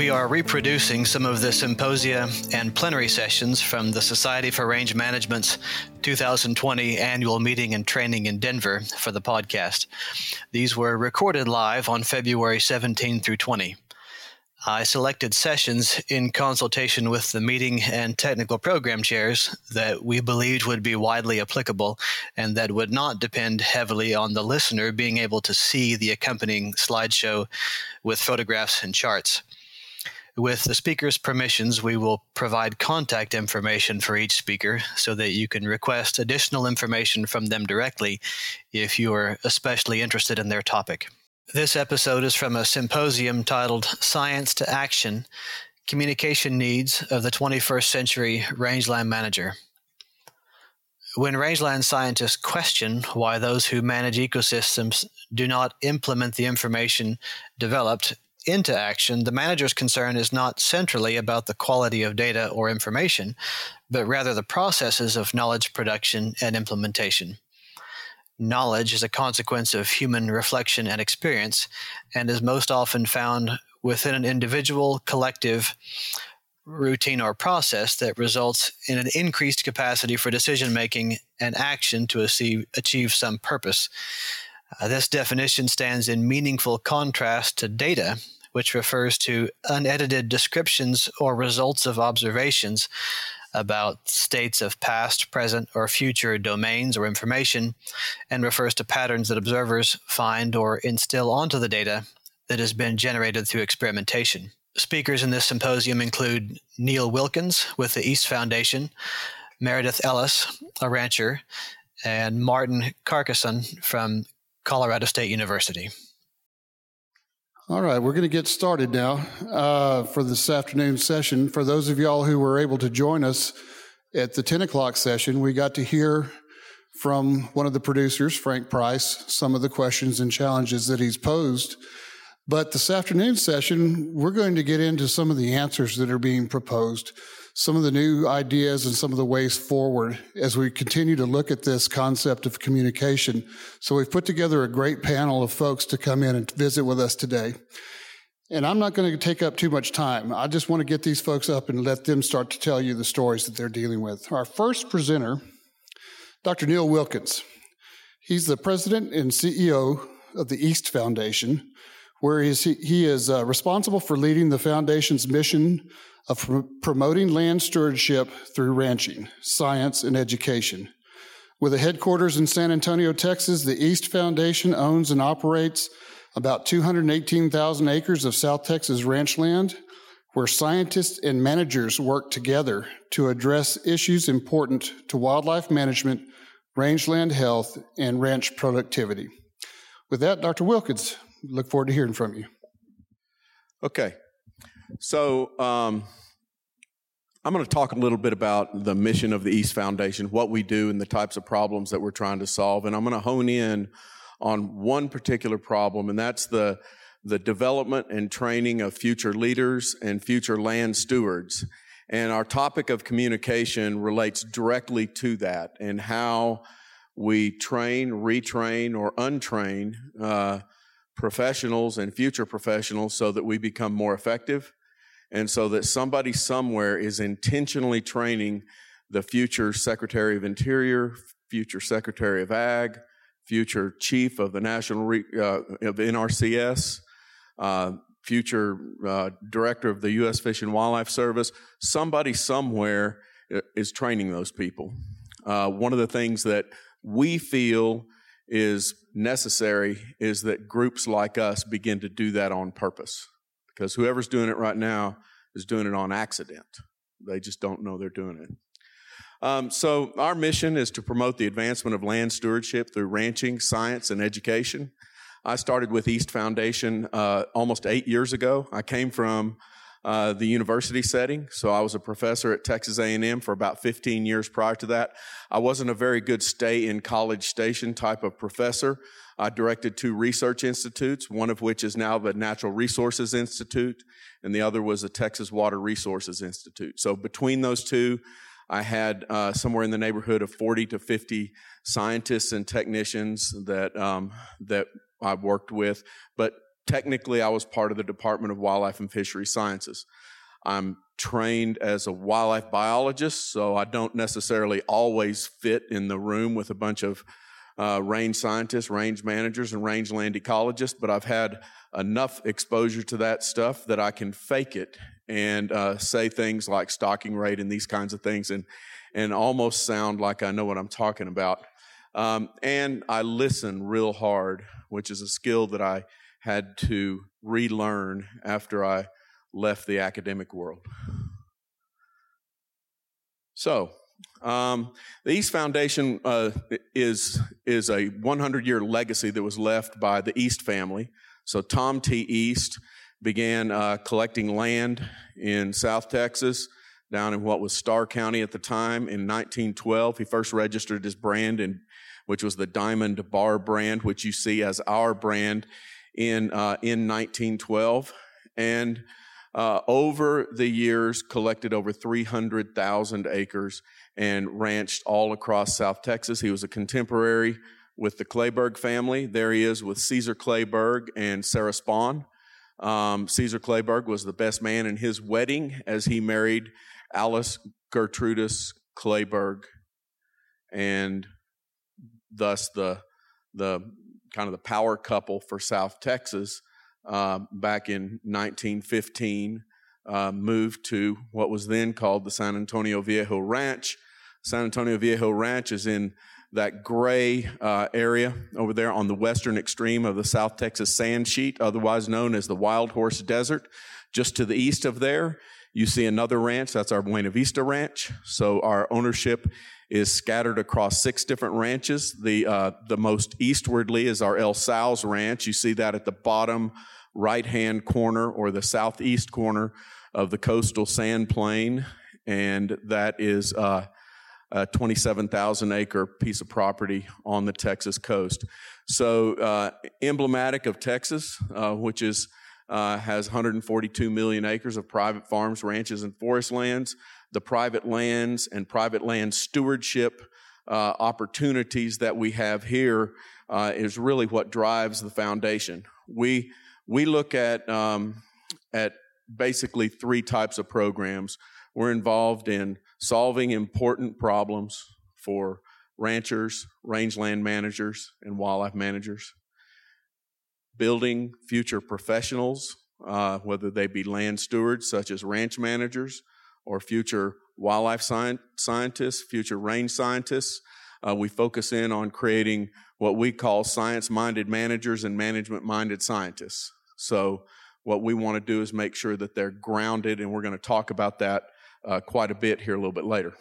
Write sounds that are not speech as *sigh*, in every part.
We are reproducing some of the symposia and plenary sessions from the Society for Range Management's 2020 annual meeting and training in Denver for the podcast. These were recorded live on February 17 through 20. I selected sessions in consultation with the meeting and technical program chairs that we believed would be widely applicable and that would not depend heavily on the listener being able to see the accompanying slideshow with photographs and charts. With the speaker's permissions, we will provide contact information for each speaker so that you can request additional information from them directly if you are especially interested in their topic. This episode is from a symposium titled Science to Action Communication Needs of the 21st Century Rangeland Manager. When rangeland scientists question why those who manage ecosystems do not implement the information developed into action, the manager's concern is not centrally about the quality of data or information, but rather the processes of knowledge production and implementation. Knowledge is a consequence of human reflection and experience, and is most often found within an individual, collective, routine, or process that results in an increased capacity for decision making and action to achieve, some purpose. Uh, this definition stands in meaningful contrast to data, which refers to unedited descriptions or results of observations about states of past, present, or future domains or information, and refers to patterns that observers find or instill onto the data that has been generated through experimentation. Speakers in this symposium include Neal Wilkins with the East Foundation, Meredith Ellis, a rancher, and Martin Carcasson from Colorado State University. All right, we're going to get started now uh, for this afternoon session. For those of y'all who were able to join us at the 10 o'clock session, we got to hear from one of the producers, Frank Price, some of the questions and challenges that he's posed. But this afternoon session, we're going to get into some of the answers that are being proposed some of the new ideas and some of the ways forward as we continue to look at this concept of communication. So we've put together a great panel of folks to come in and visit with us today. And I'm not going to take up too much time. I just want to get these folks up and let them start to tell you the stories that they're dealing with. Our first presenter, Dr. Neal Wilkins. He's the president and CEO of the East Foundation, where he is uh, responsible for leading the foundation's mission of pr- promoting land stewardship through ranching, science, and education. With a headquarters in San Antonio, Texas, the East Foundation owns and operates about 218,000 acres of South Texas ranch land, where scientists and managers work together to address issues important to wildlife management, rangeland health, and ranch productivity. With that, Dr. Wilkins, look forward to hearing from you. Okay. So, um, I'm going to talk a little bit about the mission of the East Foundation, what we do, and the types of problems that we're trying to solve. And I'm going to hone in on one particular problem, and that's the the development and training of future leaders and future land stewards. And our topic of communication relates directly to that and how we train, retrain, or untrain uh, professionals and future professionals so that we become more effective and so that somebody somewhere is intentionally training the future Secretary of Interior, future Secretary of Ag, future Chief of the National Re- uh, of NRCS, uh, future uh, Director of the U.S. Fish and Wildlife Service. Somebody somewhere is training those people. Uh, one of the things that we feel is necessary is that groups like us begin to do that on purpose because whoever's doing it right now is doing it on accident. They just don't know they're doing it. Um, so, our mission is to promote the advancement of land stewardship through ranching, science, and education. I started with East Foundation uh, almost eight years ago. I came from uh, the university setting. So I was a professor at Texas A&M for about 15 years prior to that. I wasn't a very good stay in college station type of professor. I directed two research institutes, one of which is now the Natural Resources Institute, and the other was the Texas Water Resources Institute. So between those two, I had uh, somewhere in the neighborhood of 40 to 50 scientists and technicians that um, that I worked with, but technically I was part of the Department of Wildlife and Fishery Sciences. I'm trained as a wildlife biologist, so I don't necessarily always fit in the room with a bunch of uh, range scientists, range managers, and rangeland ecologists, but I've had enough exposure to that stuff that I can fake it and uh, say things like stocking rate and these kinds of things and, and almost sound like I know what I'm talking about. Um, and I listen real hard, which is a skill that I had to relearn after I left the academic world. So, um, the East Foundation uh, is is a 100 year legacy that was left by the East family. So Tom T. East began uh, collecting land in South Texas, down in what was Starr County at the time. In 1912, he first registered his brand, in, which was the Diamond Bar brand, which you see as our brand in uh, in 1912, and uh, over the years collected over 300,000 acres and ranched all across South Texas. He was a contemporary with the Kleberg family. There he is with Caesar Kleberg and Sarah Spawn. Um, Caesar Kleberg was the best man in his wedding as he married Alice Gertrudis Kleberg, and thus the the kind of the power couple for South Texas uh, back in 1915. Uh, moved to what was then called the San Antonio Viejo Ranch. San Antonio Viejo Ranch is in that gray uh, area over there on the western extreme of the South Texas sand sheet, otherwise known as the Wild Horse Desert. Just to the east of there, you see another ranch. That's our Buena Vista Ranch. So our ownership is scattered across six different ranches. The uh, the most eastwardly is our El Sauz Ranch. You see that at the bottom right hand corner or the southeast corner of the coastal sand plain, and that is uh, a 27,000 acre piece of property on the Texas coast. So uh, emblematic of Texas, uh, which is uh, has 142 million acres of private farms, ranches, and forest lands. The private lands and private land stewardship uh, opportunities that we have here uh, is really what drives the foundation. We we look at um, at basically three types of programs. We're involved in solving important problems for ranchers, rangeland managers, and wildlife managers building future professionals, uh, whether they be land stewards, such as ranch managers, or future wildlife scientists, future range scientists. Uh, we focus in on creating what we call science minded managers and management minded scientists. So, what we want to do is make sure that they're grounded, and we're going to talk about that uh, quite a bit here a little bit later.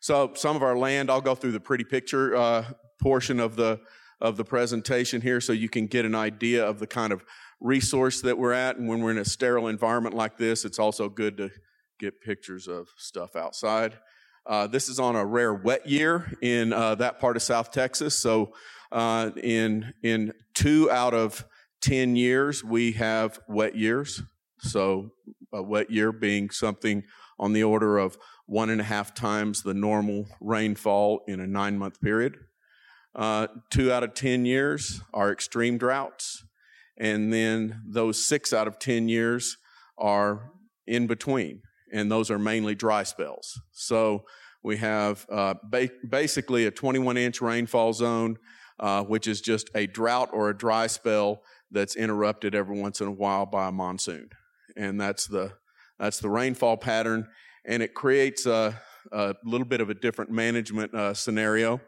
So, some of our land, I'll go through the pretty picture uh, portion of the of the presentation here so you can get an idea of the kind of resource that we're at. And when we're in a sterile environment like this, it's also good to get pictures of stuff outside. Uh, this is on a rare wet year in uh, that part of South Texas. So, uh, in in two out of ten years, we have wet years. So, a wet year being something on the order of one and a half times the normal rainfall in a nine month period. Uh, two out of 10 years are extreme droughts. And then those six out of 10 years are in between. And those are mainly dry spells. So we have uh, ba- basically a 21 inch rainfall zone, uh, which is just a drought or a dry spell that's interrupted every once in a while by a monsoon. And that's the, that's the rainfall pattern. And it creates a, a little bit of a different management uh, scenario.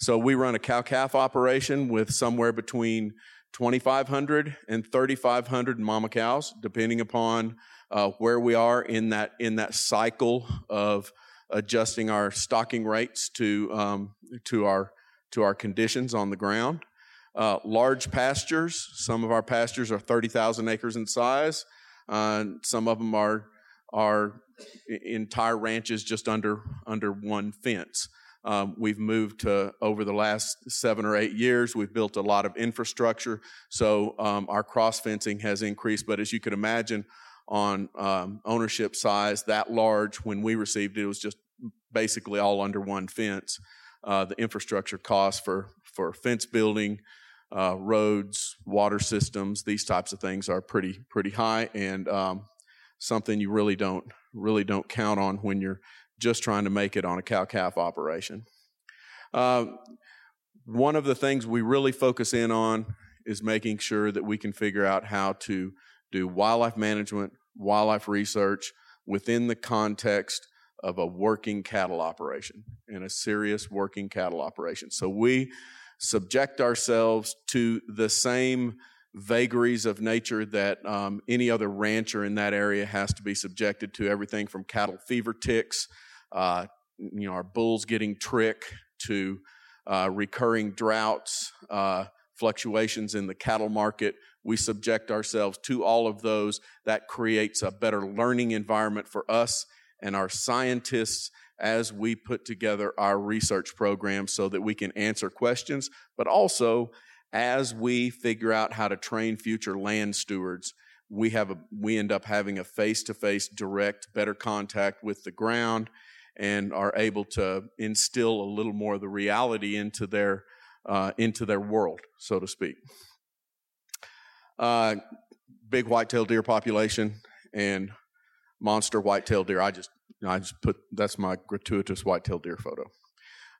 So we run a cow calf operation with somewhere between 2,500 and 3,500 mama cows, depending upon uh, where we are in that in that cycle of adjusting our stocking rates to um, to our to our conditions on the ground. Uh, large pastures. Some of our pastures are 30,000 acres in size. Uh, some of them are are entire ranches just under under one fence. Um, we've moved to over the last seven or eight years. We've built a lot of infrastructure, so um, our cross fencing has increased. But as you could imagine, on um, ownership size that large, when we received it, it was just basically all under one fence. Uh, the infrastructure costs for for fence building, uh, roads, water systems, these types of things are pretty pretty high, and um, something you really don't really don't count on when you're just trying to make it on a cow calf operation. Uh, one of the things we really focus in on is making sure that we can figure out how to do wildlife management, wildlife research within the context of a working cattle operation and a serious working cattle operation. So we subject ourselves to the same vagaries of nature that um, any other rancher in that area has to be subjected to everything from cattle fever ticks uh, you know our bulls getting trich to uh, recurring droughts uh, fluctuations in the cattle market we subject ourselves to all of those that creates a better learning environment for us and our scientists as we put together our research program so that we can answer questions, but also as we figure out how to train future land stewards, we have a, we end up having a face-to-face direct better contact with the ground and are able to instill a little more of the reality into their uh, into their world, so to speak. Uh, big whitetail deer population and monster whitetail deer. I just I just put that's my gratuitous whitetail deer photo.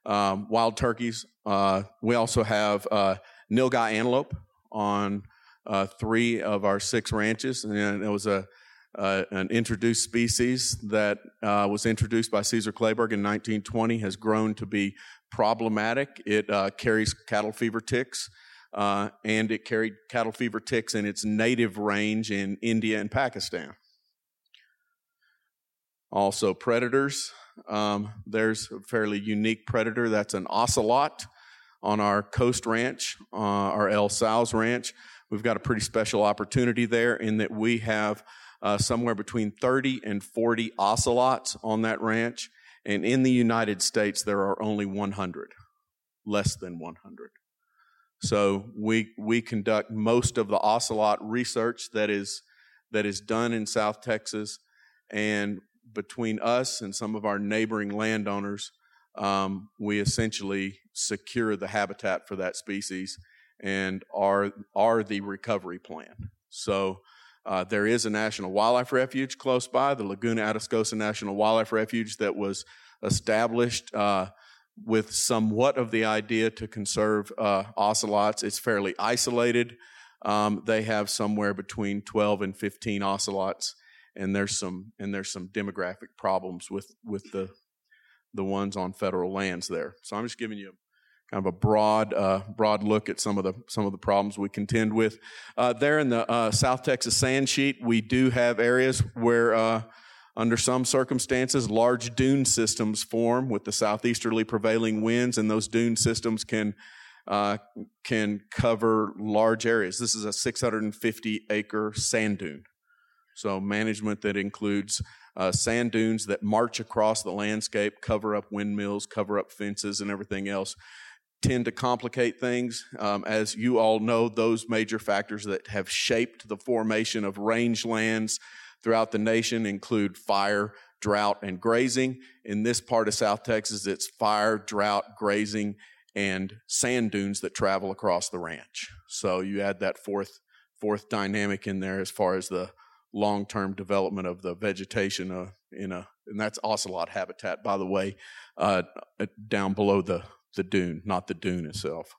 Um, wild turkeys. Uh, we also have uh, nilgai antelope on uh, three of our six ranches, and it was a an introduced species that uh, was introduced by Caesar Kleberg in 1920 has grown to be problematic. It uh, carries cattle fever ticks, uh, and it carried cattle fever ticks in its native range in India and Pakistan. Also, predators. Um, there's a fairly unique predator that's an ocelot on our coast ranch, uh, our El Sauz ranch. We've got a pretty special opportunity there in that we have uh, somewhere between 30 and 40 ocelots on that ranch. And in the United States, there are only 100, less than 100. So we, we conduct most of the ocelot research that is, that is done in South Texas. And between us and some of our neighboring landowners, um, we essentially secure the habitat for that species and are are the recovery plan. So uh, there is a national wildlife refuge close by, the Laguna Atascosa National Wildlife Refuge, that was established uh, with somewhat of the idea to conserve uh, ocelots. It's fairly isolated. Um, they have somewhere between 12 and 15 ocelots and there's some and there's some demographic problems with with the the ones on federal lands there. So I'm just giving you kind of a broad uh, broad look at some of the some of the problems we contend with. Uh, there in the uh, South Texas sand sheet, we do have areas where. Under some circumstances, large dune systems form with the southeasterly prevailing winds, and those dune systems can uh, can cover large areas. This is a 650 acre sand dune. So, management that includes uh, sand dunes that march across the landscape, cover up windmills, cover up fences, and everything else tend to complicate things. Um, as you all know, those major factors that have shaped the formation of rangelands throughout the nation include fire, drought, and grazing. In this part of South Texas, it's fire, drought, grazing, and sand dunes that travel across the ranch. So you add that fourth fourth dynamic in there as far as the long term development of the vegetation uh, in a and that's ocelot habitat by the way uh, uh, down below the the dune not the dune itself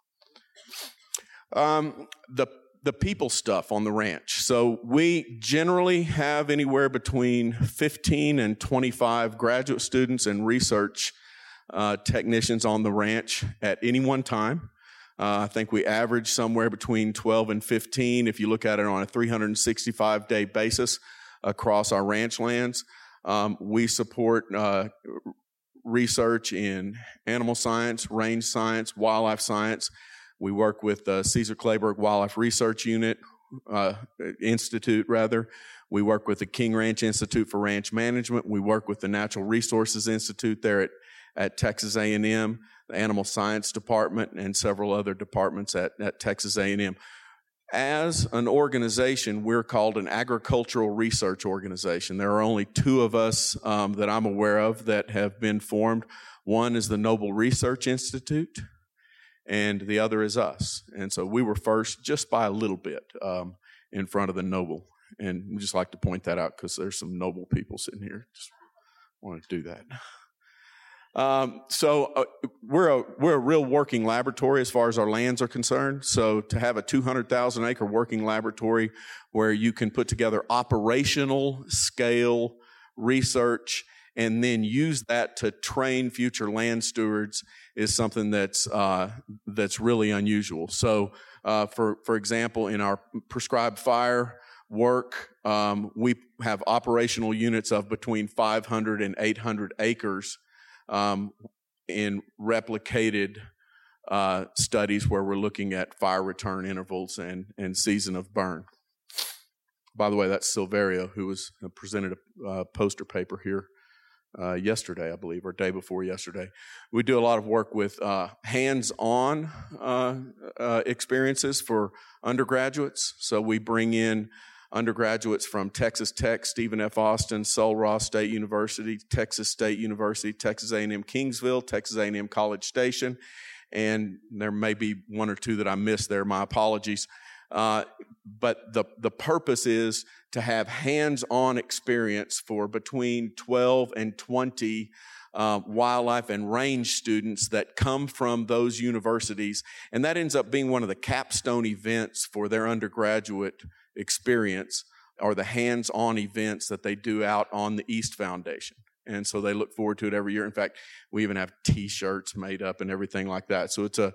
um, the the people stuff on the ranch so we generally have anywhere between 15 and 25 graduate students and research uh, technicians on the ranch at any one time uh, I think we average somewhere between 12 and 15 if you look at it on a 365 day basis across our ranch lands. Um, we support uh, research in animal science, range science, wildlife science. We work with the Caesar Kleberg Wildlife Research Unit uh, Institute, rather. We work with the King Ranch Institute for Ranch Management. We work with the Natural Resources Institute there at, at Texas A&M, the Animal Science Department, and several other departments at, at Texas A&M. As an organization, we're called an agricultural research organization. There are only two of us um, that I'm aware of that have been formed. One is the Noble Research Institute, and the other is us. And so we were first just by a little bit um, in front of the Noble. And we just like to point that out because there's some noble people sitting here. Just want to do that. *laughs* Um, so uh, we're a we're a real working laboratory as far as our lands are concerned. So to have a 200,000 acre working laboratory where you can put together operational scale research and then use that to train future land stewards is something that's uh, that's really unusual. So uh, for for example, in our prescribed fire work, um, we have operational units of between 500 and 800 acres um, in replicated uh, studies where we're looking at fire return intervals and, and season of burn. By the way, that's Silverio, who was presented a poster paper here uh, yesterday, I believe, or day before yesterday. We do a lot of work with uh, hands on uh, uh, experiences for undergraduates. So we bring in undergraduates from Texas Tech, Stephen F. Austin, Sul Ross State University, Texas State University, Texas A&M Kingsville, Texas A&M College Station, and there may be one or two that I missed there. My apologies. Uh, but the the purpose is to have hands-on experience for between 12 and 20 uh, wildlife and range students that come from those universities, and that ends up being one of the capstone events for their undergraduate experience or the hands on events that they do out on the East Foundation. And so they look forward to it every year. In fact, we even have t shirts made up and everything like that. So it's a,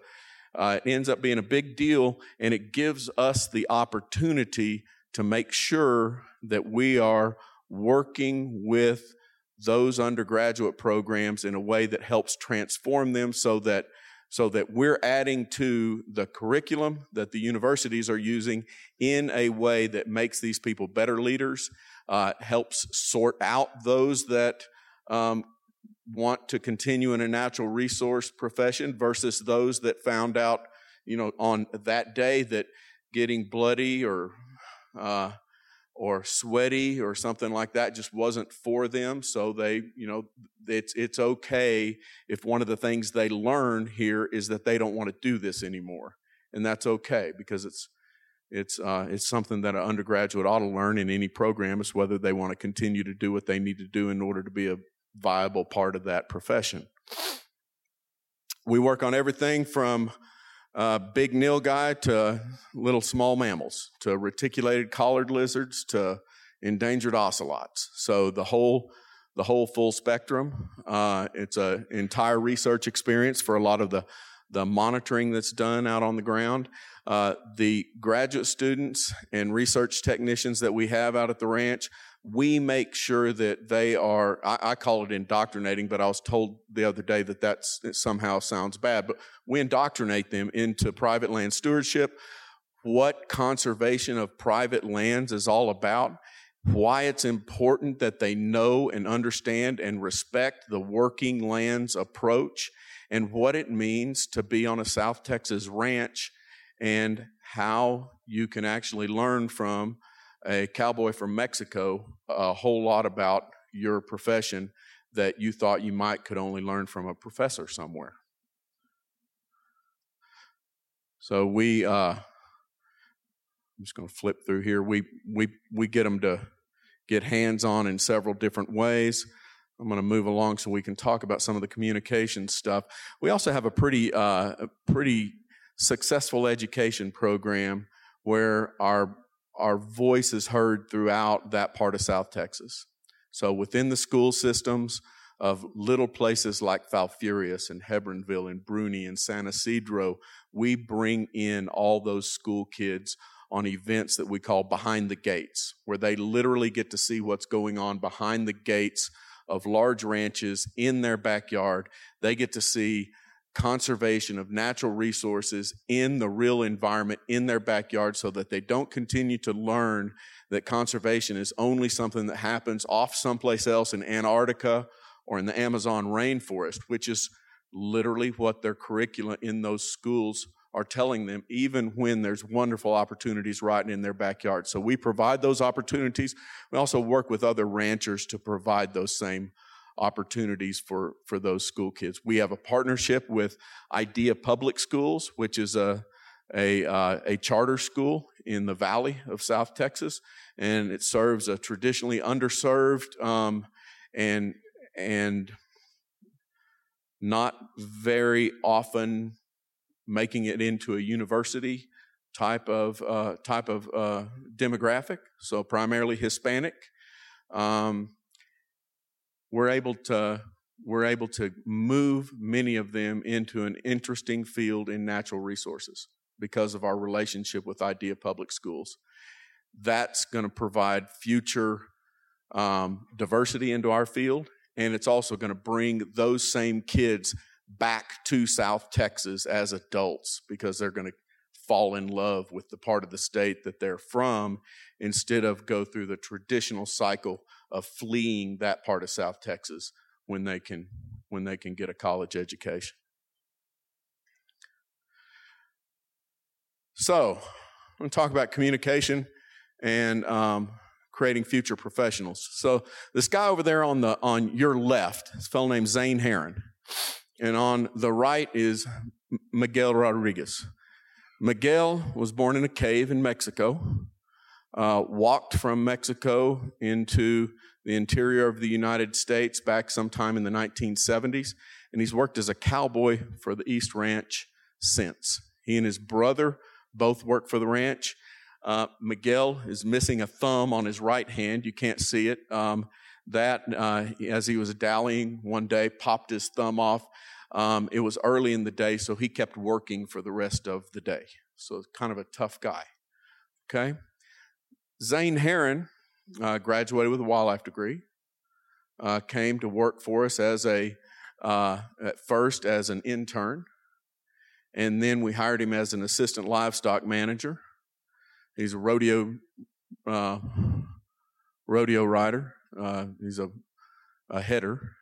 uh, it ends up being a big deal and it gives us the opportunity to make sure that we are working with those undergraduate programs in a way that helps transform them so that so that we're adding to the curriculum that the universities are using in a way that makes these people better leaders, uh, helps sort out those that um, want to continue in a natural resource profession versus those that found out, you know, on that day that getting bloody or uh, or sweaty or something like that just wasn't for them. So they, you know, it's, it's okay if one of the things they learn here is that they don't want to do this anymore. And that's okay because it's, it's, uh, it's something that an undergraduate ought to learn in any program is whether they want to continue to do what they need to do in order to be a viable part of that profession. We work on everything from uh, big nilgai to little small mammals, to reticulated collared lizards to endangered ocelots. So the whole the whole full spectrum. Uh, it's an entire research experience for a lot of the the monitoring that's done out on the ground. Uh, the graduate students and research technicians that we have out at the ranch we make sure that they are, I, I, call it indoctrinating, but I was told the other day that that somehow sounds bad, but we indoctrinate them into private land stewardship, what conservation of private lands is all about, why it's important that they know and understand and respect the working lands approach, and what it means to be on a South Texas ranch and how you can actually learn from a cowboy from Mexico a whole lot about your profession that you thought you might could only learn from a professor somewhere. So we, uh, I'm just going to flip through here. We we we get them to get hands on in several different ways. I'm going to move along so we can talk about some of the communication stuff. We also have a pretty uh, a pretty successful education program where our our voice is heard throughout that part of South Texas. So within the school systems of little places like Falfurrias and Hebbronville and Bruni and San Isidro, we bring in all those school kids on events that we call behind the gates, where they literally get to see what's going on behind the gates of large ranches in their backyard. They get to see conservation of natural resources in the real environment in their backyard so that they don't continue to learn that conservation is only something that happens off someplace else in Antarctica or in the Amazon rainforest, which is literally what their curricula in those schools are telling them, even when there's wonderful opportunities right in their backyard. So we provide those opportunities. We also work with other ranchers to provide those same opportunities for, for those school kids. We have a partnership with Idea Public Schools, which is a, a, uh, a charter school in the valley of South Texas, and it serves a traditionally underserved um, and, and not very often making it into a university type of uh, type of uh, demographic. So primarily Hispanic. Um, we're able to we're able to move many of them into an interesting field in natural resources because of our relationship with Idea Public Schools. That's going to provide future um, diversity into our field, and it's also going to bring those same kids back to South Texas as adults because they're going to fall in love with the part of the state that they're from instead of go through the traditional cycle of fleeing that part of South Texas when they can when they can get a college education. So, I'm going to talk about communication and um, creating future professionals. So, this guy over there on the on your left, this fellow named Zane Heron, and on the right is Miguel Rodriguez. Miguel was born in a cave in Mexico, uh, walked from Mexico into the interior of the United States back sometime in the 1970s, and he's worked as a cowboy for the East Ranch since. He and his brother both work for the ranch. Uh, Miguel is missing a thumb on his right hand. You can't see it. Um, that, uh, as he was dallying one day, popped his thumb off. Um, it was early in the day, so he kept working for the rest of the day. So, kind of a tough guy. Okay? Zane Heron uh, graduated with a wildlife degree, uh, came to work for us as a, uh, at first as an intern, and then we hired him as an assistant livestock manager. He's a rodeo uh, rodeo rider. Uh, he's a, a header.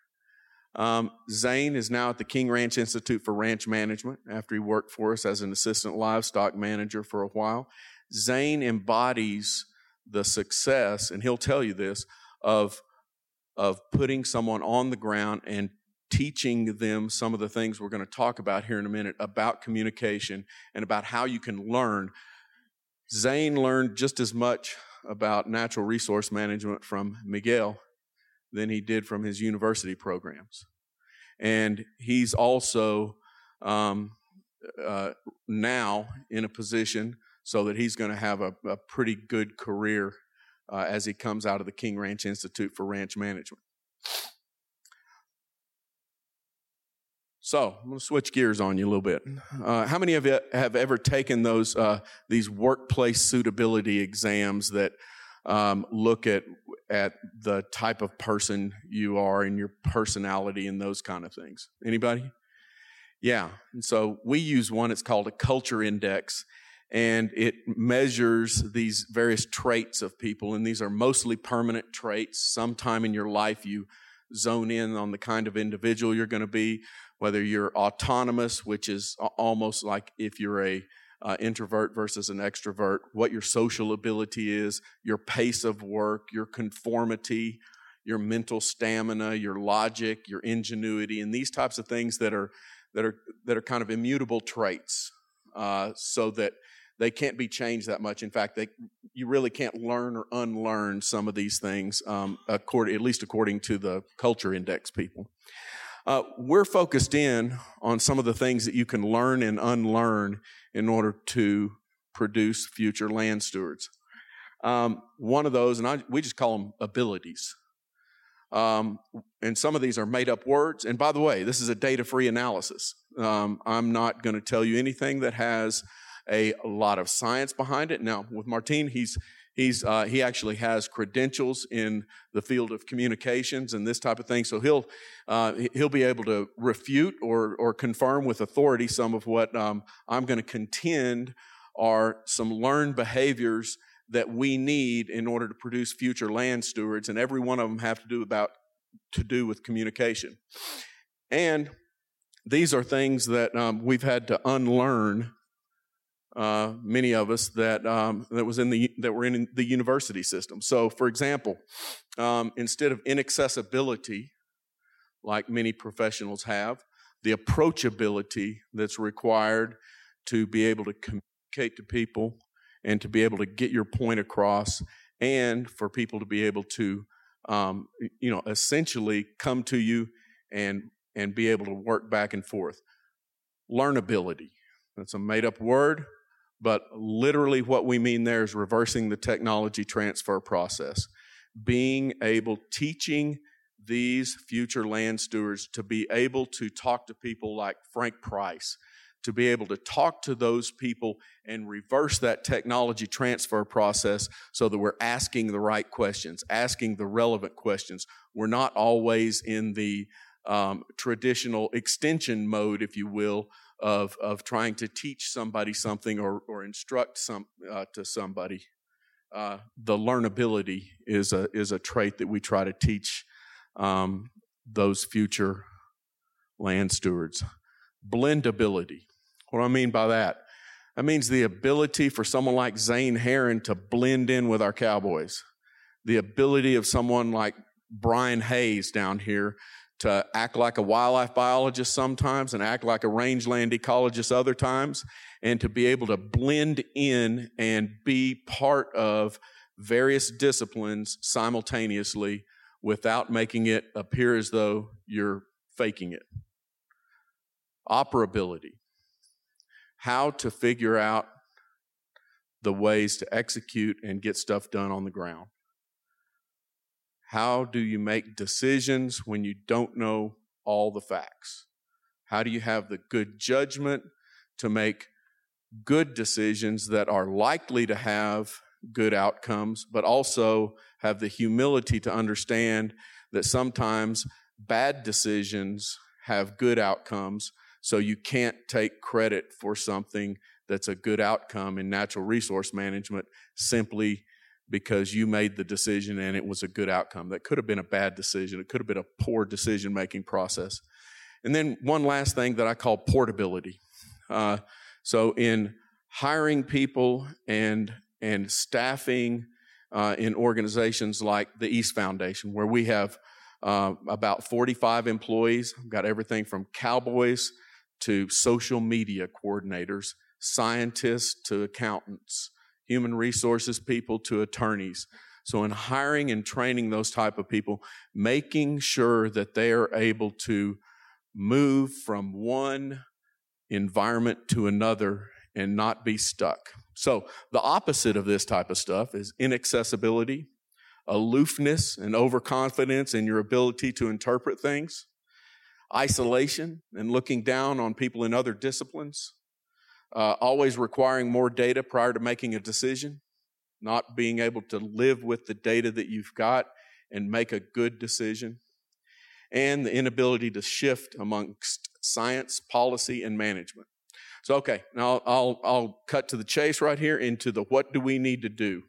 Um, Zane is now at the King Ranch Institute for Ranch Management after he worked for us as an assistant livestock manager for a while. Zane embodies the success, and he'll tell you this, of, of putting someone on the ground and teaching them some of the things we're going to talk about here in a minute about communication and about how you can learn. Zane learned just as much about natural resource management from Miguel than he did from his university programs. And he's also um, uh, now in a position so that he's going to have a, a, pretty good career uh, as he comes out of the King Ranch Institute for Ranch Management. So I'm going to switch gears on you a little bit. Uh, how many of you have ever taken those uh, these workplace suitability exams that um, look at at the type of person you are and your personality and those kind of things. Anybody? Yeah. And so we use one. It's called a culture index, and it measures these various traits of people. And these are mostly permanent traits. Sometime in your life, you zone in on the kind of individual you're going to be. Whether you're autonomous, which is almost like if you're a uh, introvert versus an extrovert, what your social ability is, your pace of work, your conformity, your mental stamina, your logic, your ingenuity, and these types of things that are that are that are kind of immutable traits, uh, so that they can't be changed that much. In fact, they you really can't learn or unlearn some of these things, um, according, at least according to the culture index people. Uh, we're focused in on some of the things that you can learn and unlearn in order to produce future land stewards. Um, one of those, and I, we just call them abilities. Um, and some of these are made up words. And by the way, this is a data free analysis. Um, I'm not going to tell you anything that has a, lot of science behind it. Now, with Martin, he's He's uh, he actually has credentials in the field of communications and this type of thing. So he'll uh, he'll be able to refute or or confirm with authority some of what um, I'm going to contend are some learned behaviors that we need in order to produce future land stewards, and every one of them have to do about to do with communication. And these are things that um, we've had to unlearn. Uh, many of us that um, that was in the that were in the university system. So, for example, um, instead of inaccessibility, like many professionals have, the approachability that's required to be able to communicate to people and to be able to get your point across, and for people to be able to, um, you know, essentially come to you and and be able to work back and forth. Learnability. That's a made up word, but literally what we mean there is reversing the technology transfer process. Being able, teaching these future land stewards to be able to talk to people like Frank Price, to be able to talk to those people and reverse that technology transfer process so that we're asking the right questions, asking the relevant questions. We're not always in the um, traditional extension mode, if you will, of, of trying to teach somebody something or, or instruct some, uh, to somebody. Uh, the learnability is a, is a trait that we try to teach um, those future land stewards. Blendability. What do I mean by that? That means the ability for someone like Zane Heron to blend in with our Cowboys. The ability of someone like Brian Hayes down here to act like a wildlife biologist sometimes and act like a rangeland ecologist other times, and to be able to blend in and be part of various disciplines simultaneously without making it appear as though you're faking it. Operability. How to figure out the ways to execute and get stuff done on the ground. How do you make decisions when you don't know all the facts? How do you have the good judgment to make good decisions that are likely to have good outcomes, but also have the humility to understand that sometimes bad decisions have good outcomes, so you can't take credit for something that's a good outcome in natural resource management simply because you made the decision and it was a good outcome. That could have been a bad decision. It could have been a poor decision making process. And then one last thing that I call portability. Uh, so in hiring people and and staffing uh, in organizations like the East Foundation, where we have uh, about 45 employees, We've got everything from cowboys to social media coordinators, scientists to accountants, human resources people to attorneys. So in hiring and training those type of people, making sure that they are able to move from one environment to another and not be stuck. So the opposite of this type of stuff is inaccessibility, aloofness and overconfidence in your ability to interpret things, isolation and looking down on people in other disciplines, uh, always requiring more data prior to making a decision, not being able to live with the data that you've got and make a good decision, and the inability to shift amongst science, policy, and management. So, okay, now I'll, I'll cut to the chase right here into the what do we need to do?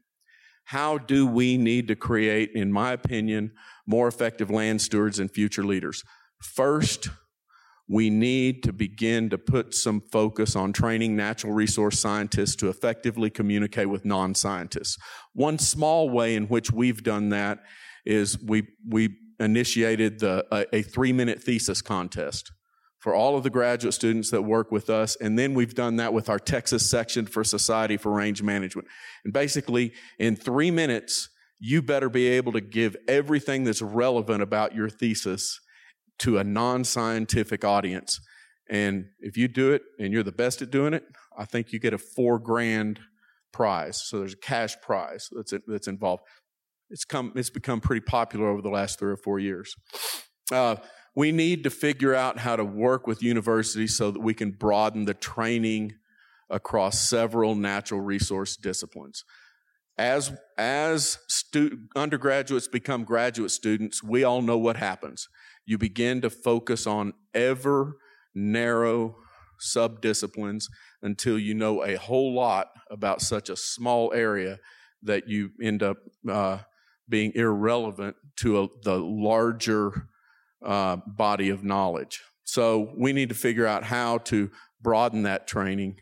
How do we need to create, in my opinion, more effective land stewards and future leaders? First, we need to begin to put some focus on training natural resource scientists to effectively communicate with non-scientists. One small way in which we've done that is we, we initiated the, a, a three minute thesis contest for all of the graduate students that work with us. And then we've done that with our Texas section for Society for Range Management. And basically, in three minutes, you better be able to give everything that's relevant about your thesis to a non scientific audience. And if you do it and you're the best at doing it, I think you get a four grand prize. So there's a cash prize that's, that's involved. It's, come, it's become pretty popular over the last three or four years. Uh, we need to figure out how to work with universities so that we can broaden the training across several natural resource disciplines. As as stu- undergraduates become graduate students, we all know what happens. You begin to focus on ever narrow subdisciplines until you know a whole lot about such a small area that you end up uh, being irrelevant to a, the larger uh, body of knowledge. So we need to figure out how to broaden that training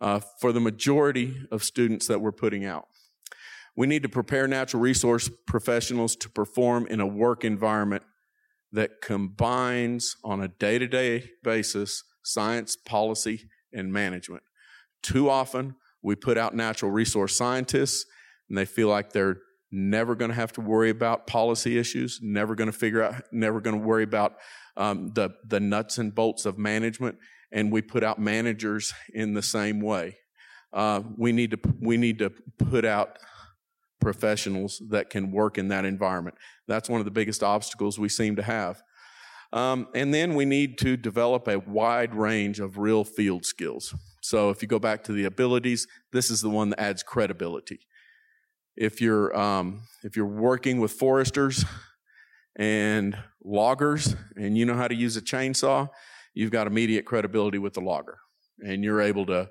uh, for the majority of students that we're putting out. We need to prepare natural resource professionals to perform in a work environment that combines on a day to day basis science, policy, and management. Too often, we put out natural resource scientists and they feel like they're never going to have to worry about policy issues, never going to figure out, never going to worry about um, the, the nuts and bolts of management. And we put out managers in the same way. Uh, we need to we need to put out professionals that can work in that environment. That's one of the biggest obstacles we seem to have. Um, and then we need to develop a wide range of real field skills. So if you go back to the abilities, this is the one that adds credibility. If you're um, if you're working with foresters and loggers, and you know how to use a chainsaw, you've got immediate credibility with the logger, and you're able to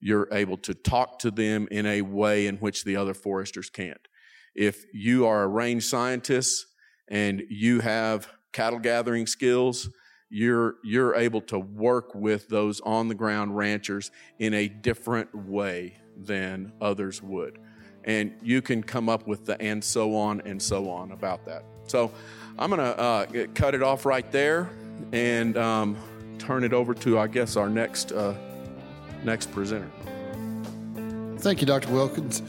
you're able to talk to them in a way in which the other foresters can't. If you are a range scientist and you have cattle gathering skills, you're you're able to work with those on the ground ranchers in a different way than others would. And you can come up with the and so on and so on about that. So I'm going to uh, cut it off right there and um, turn it over to, I guess, our next uh, next presenter. Thank you, Dr. Wilkins.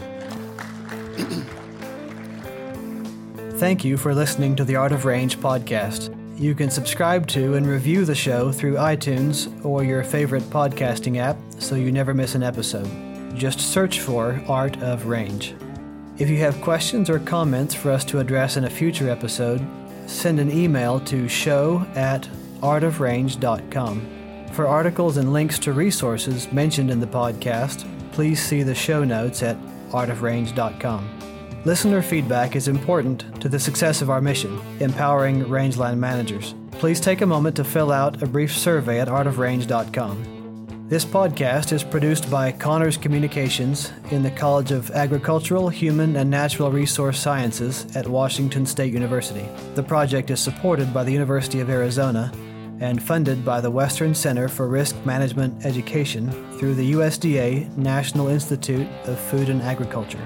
Thank you for listening to the Art of Range podcast. You can subscribe to and review the show through iTunes or your favorite podcasting app so you never miss an episode. Just search for Art of Range. If you have questions or comments for us to address in a future episode, send an email to show at artofrange.com. For articles and links to resources mentioned in the podcast, please see the show notes at artofrange.com. Listener feedback is important to the success of our mission, empowering rangeland managers. Please take a moment to fill out a brief survey at artofrange.com. This podcast is produced by CAHNRS Communications in the College of Agricultural, Human, and Natural Resource Sciences at Washington State University. The project is supported by the University of Arizona and funded by the Western Center for Risk Management Education through the USDA National Institute of Food and Agriculture.